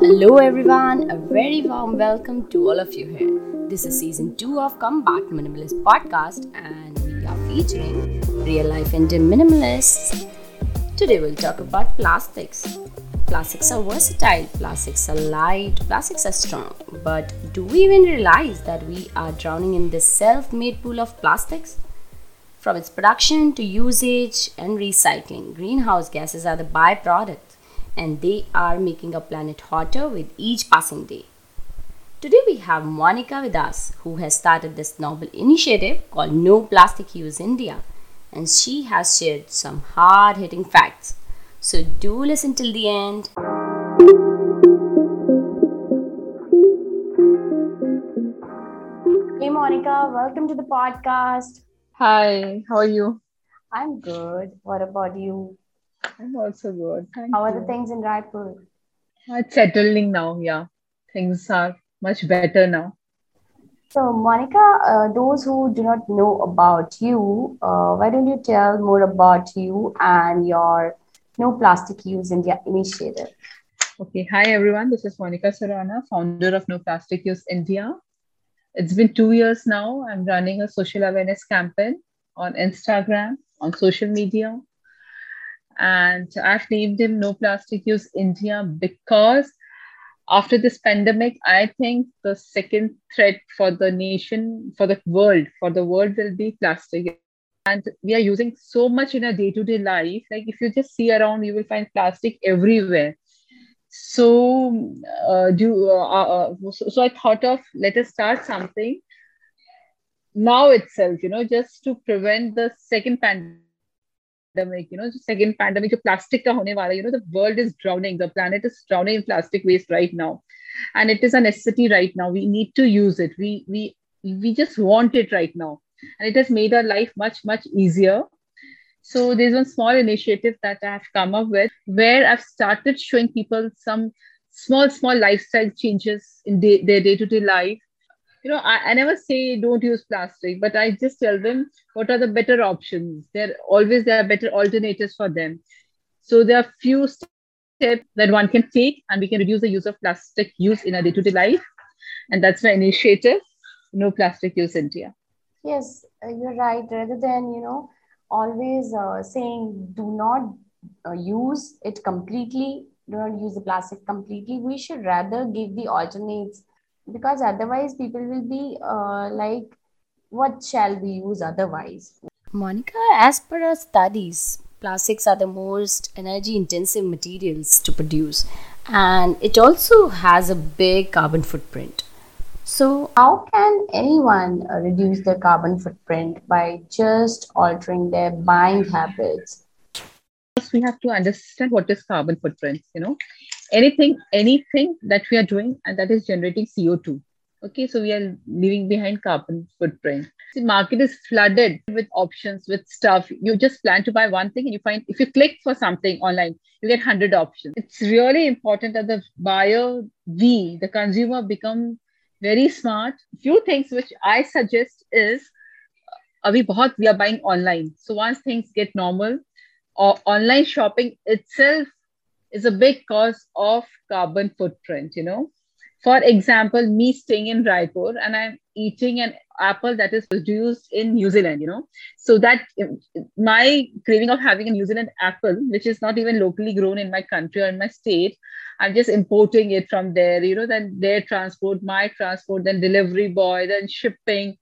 Hello, everyone. A very warm welcome to all of you here. This is season two of Come Back Minimalist podcast, and we are featuring real life Indian minimalists. Today, we'll talk about plastics. Plastics are versatile, plastics are light, plastics are strong. But do we even realize that we are drowning in this self made pool of plastics? From its production to usage and recycling, greenhouse gases are the byproduct and they are making our planet hotter with each passing day. Today we have Monica with us, who has started this noble initiative called No Plastic Use India, and she has shared some hard hitting facts. So do listen till the end. Hey Monica, welcome to the podcast. Hi, how are you? I'm good. What about you? I'm also good. Thank How you. are the things in Raipur? It's settling now. Yeah, things are much better now. So, Monica, uh, those who do not know about you, uh, why don't you tell more about you and your No Plastic Use India initiative? Okay. Hi, everyone. This is Monica Sarana, founder of No Plastic Use India. It's been two years now. I'm running a social awareness campaign on Instagram, on social media, and I've named him No Plastic Use India because after this pandemic, I think the second threat for the nation, for the world, for the world will be plastic. And we are using so much in our day to day life. Like if you just see around, you will find plastic everywhere. So, uh, do uh, uh, uh so, so I thought of let us start something now itself, you know, just to prevent the second pandemic pandemic, you know, second pandemic, plastic ka hone wala, you know, the world is drowning, the planet is drowning in plastic waste right now. And it is a necessity right now. We need to use it. We we we just want it right now. And it has made our life much, much easier. So there's one small initiative that I have come up with where I've started showing people some small, small lifestyle changes in day, their day-to-day life you know, I, I never say don't use plastic, but I just tell them what are the better options. There always there are better alternatives for them. So there are few steps that one can take, and we can reduce the use of plastic use in our day-to-day life. And that's my initiative, No Plastic Use India. Yes, uh, you're right. Rather than you know always uh, saying do not uh, use it completely, do not use the plastic completely, we should rather give the alternates because otherwise people will be uh, like what shall we use otherwise? Monica as per our studies plastics are the most energy intensive materials to produce and it also has a big carbon footprint. So how can anyone uh, reduce their carbon footprint by just altering their buying habits? We have to understand what is carbon footprint you know anything anything that we are doing and that is generating co2 okay so we are leaving behind carbon footprint. The market is flooded with options with stuff. You just plan to buy one thing and you find if you click for something online you get 100 options. It's really important that the buyer we the consumer become very smart. Few things which i suggest is uh, we, we are buying online. So once things get normal or online shopping itself is a big cause of carbon footprint, you know. For example, me staying in Raipur and I'm eating an apple that is produced in New Zealand, you know. So that my craving of having a New Zealand apple, which is not even locally grown in my country or in my state, I'm just importing it from there, you know, then their transport, my transport, then delivery boy, then shipping.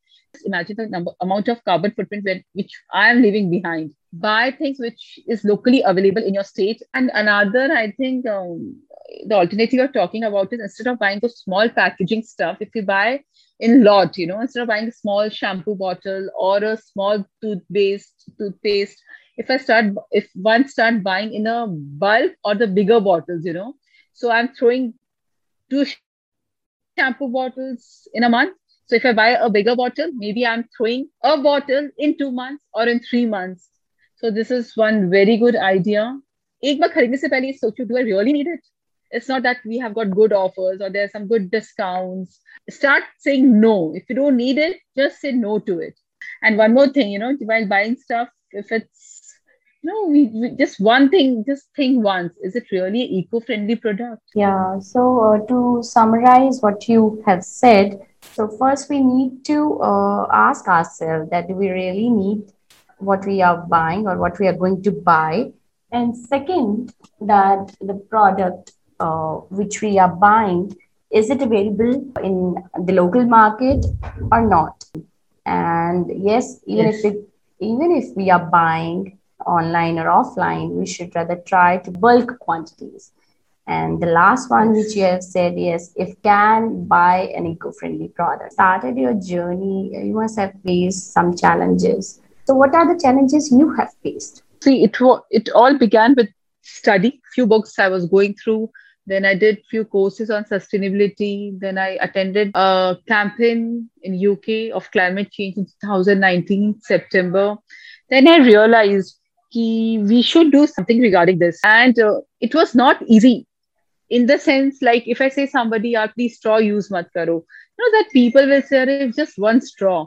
Imagine the number amount of carbon footprint which I am leaving behind buy things which is locally available in your state. And another, I think, um, the alternative you're talking about is instead of buying the small packaging stuff, if you buy in lot, you know, instead of buying a small shampoo bottle or a small toothpaste, toothpaste, if I start, if one start buying in a bulk or the bigger bottles, you know, so I'm throwing two shampoo bottles in a month. So if I buy a bigger bottle, maybe I'm throwing a bottle in two months or in three months. So this is one very good idea. एक बार खरीदने से पहले सोचो do I really need it? It's not that we have got good offers or there's some good discounts. Start saying no. If you don't need it, just say no to it. And one more thing, you know, while buying stuff, if it's no, we, we just one thing, just think once. Is it really an eco-friendly product? Yeah. So uh, to summarize what you have said, so first we need to uh, ask ourselves that do we really need what we are buying or what we are going to buy, and second that the product uh, which we are buying is it available in the local market or not and yes even yes. if it even if we are buying online or offline, we should rather try to bulk quantities. And the last one, which you have said, yes, if can buy an eco-friendly product. Started your journey, you must have faced some challenges. So, what are the challenges you have faced? See, it it all began with study. Few books I was going through. Then I did few courses on sustainability. Then I attended a campaign in UK of climate change in 2019 September. Then I realized we should do something regarding this. And uh, it was not easy in the sense, like if I say somebody, ah, please straw use mat karo, you know, that people will say, it's just one straw.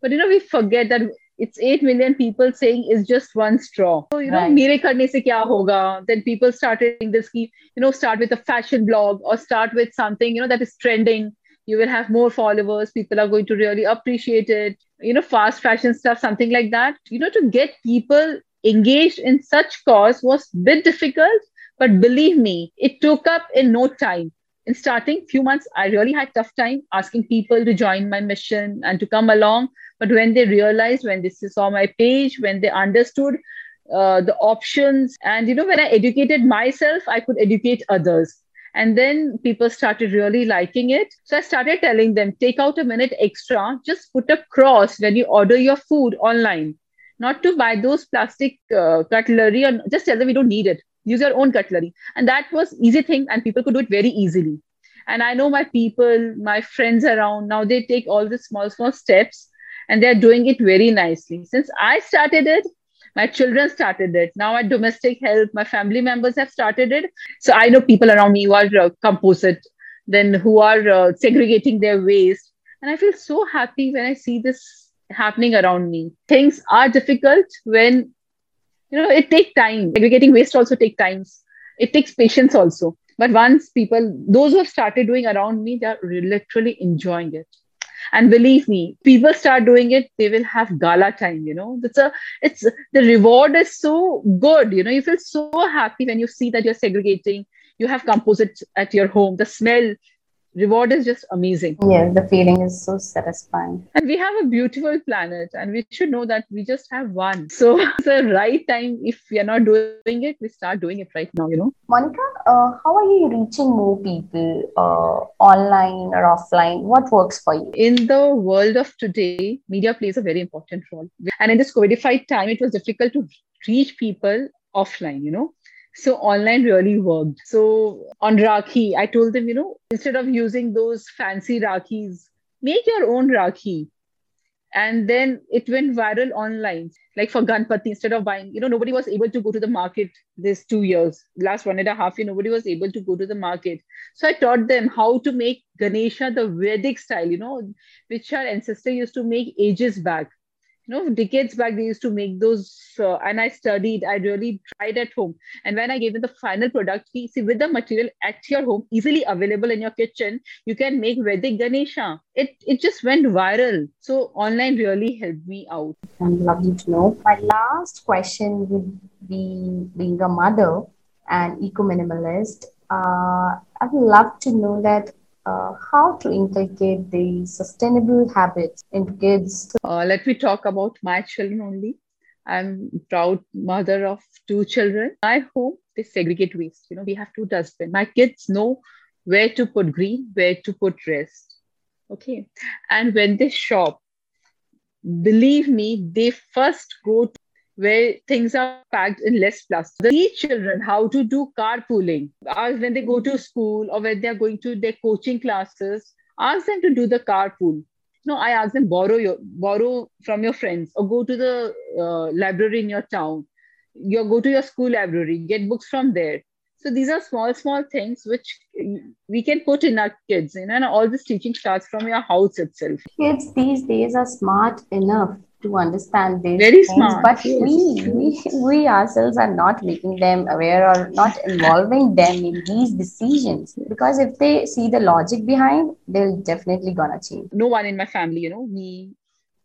But, you know, we forget that it's 8 million people saying it's just one straw. So, you know, right. mere karne se kya hoga? Then people started this, you know, start with a fashion blog or start with something, you know, that is trending. You will have more followers. People are going to really appreciate it. You know, fast fashion stuff, something like that. You know, to get people engaged in such cause was bit difficult but believe me it took up in no time. In starting few months i really had tough time asking people to join my mission and to come along. But when they realized when they saw my page when they understood uh, the options and you know when i educated myself i could educate others. And then people started really liking it. So i started telling them take out a minute extra. Just put a cross when you order your food online. Not to buy those plastic uh, cutlery and just tell them we don't need it use your own cutlery. And that was easy thing and people could do it very easily. And i know my people my friends around now they take all the small small steps and they're doing it very nicely. Since i started it my children started it. Now at domestic help my family members have started it. So i know people around me who are uh, composite then who are uh, segregating their waste. And i feel so happy when i see this happening around me. Things are difficult when you know it takes time. Aggregating waste also takes time. It takes patience also. But once people, those who have started doing around me, they're literally enjoying it. And believe me, people start doing it, they will have gala time, you know. It's a it's the reward is so good, you know, you feel so happy when you see that you're segregating, you have composites at your home, the smell reward is just amazing. Yeah, the feeling is so satisfying. And we have a beautiful planet, and we should know that we just have one. So it's the right time. If we are not doing it, we start doing it right now. You know, Monica, uh, how are you reaching more people uh, online or offline? What works for you? In the world of today, media plays a very important role. And in this COVIDified time, it was difficult to reach people offline. You know, so online really worked. So on Rakhi, I told them, you know, instead of using those fancy Rakhis, make your own Rakhi. And then it went viral online. Like for Ganpati, instead of buying, you know, nobody was able to go to the market this two years. Last one and a half year, nobody was able to go to the market. So I taught them how to make Ganesha the Vedic style, you know, which our ancestors used to make ages back you know decades back they used to make those uh, and i studied i really tried at home. And when i gave them the final product see with the material at your home easily available in your kitchen you can make vedic ganesha. It it just went viral. So online really helped me out. I'm lovely to know. My last question would be being a mother and eco minimalist uh, i'd love to know that uh, how to inculcate the sustainable habits in kids? Uh, let me talk about my children only. I'm proud mother of two children. My home, they segregate waste. You know, we have two dustbin. My kids know where to put green, where to put rest. Okay. And when they shop, believe me, they first go where things are packed in less plastic. Teach children how to do carpooling. Ask when they go to school or when they're going to their coaching classes, ask them to do the carpool. No, I ask them borrow your borrow from your friends or go to the uh, library in your town. You go to your school library, get books from there. So these are small, small things which we can put in our kids, you know, and all this teaching starts from your house itself. Kids these days are smart enough to understand this. Very smart. But yes. we, we we ourselves are not making them aware or not involving them in these decisions. Because if they see the logic behind, they'll definitely gonna change. No one in my family, you know, me,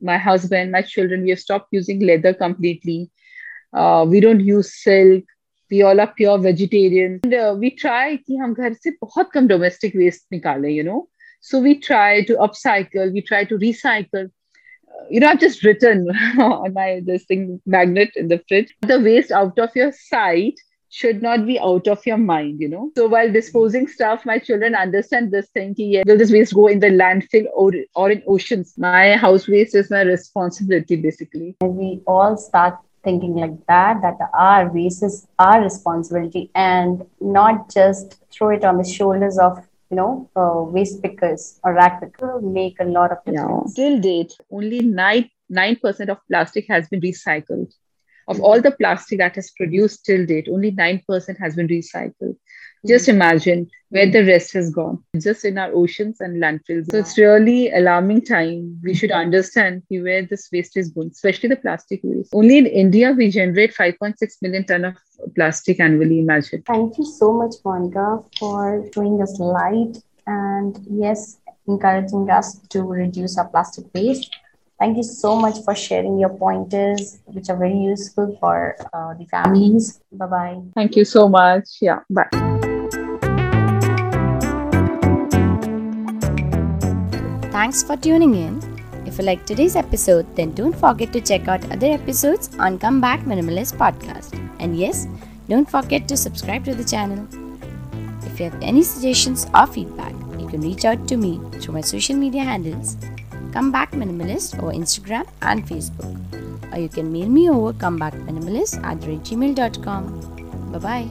my husband, my children, we have stopped using leather completely. Uh, we don't use silk. We all are pure vegetarian. And, uh, we try कि हम घर से बहुत कम domestic waste निकालें, you know. So we try to upcycle, we try to recycle. you know, I've just written on my this thing magnet in the fridge. The waste out of your sight should not be out of your mind, you know. So while disposing stuff, my children understand this thing. Yeah, will this waste go in the landfill or, or in oceans? My house waste is my responsibility, basically. We all start thinking like that, that our waste is our responsibility and not just throw it on the shoulders of you know, uh, waste pickers or rag pickers make a lot of difference. Yeah. Till date, only nine nine percent of plastic has been recycled. Of all the plastic that has produced till date, only nine percent has been recycled. Just hmm. imagine where hmm. the rest has gone, just in our oceans and landfills. So it's really alarming time. We should hmm. understand where this waste is going, especially the plastic waste. Only in India, we generate 5.6 million ton of plastic annually. Imagine. Thank you so much, Monica, for showing us light and yes, encouraging us to reduce our plastic waste. Thank you so much for sharing your pointers, which are very useful for uh, the families. Bye bye. Thank you so much. Yeah, bye. Thanks for tuning in. If you like today's episode, then don't forget to check out other episodes on Come Back Minimalist podcast. And yes, don't forget to subscribe to the channel. If you have any suggestions or feedback, you can reach out to me through my social media handles Come Back Minimalist over Instagram and Facebook. Or you can mail me over comebackminimalist at gmail.com. Bye bye.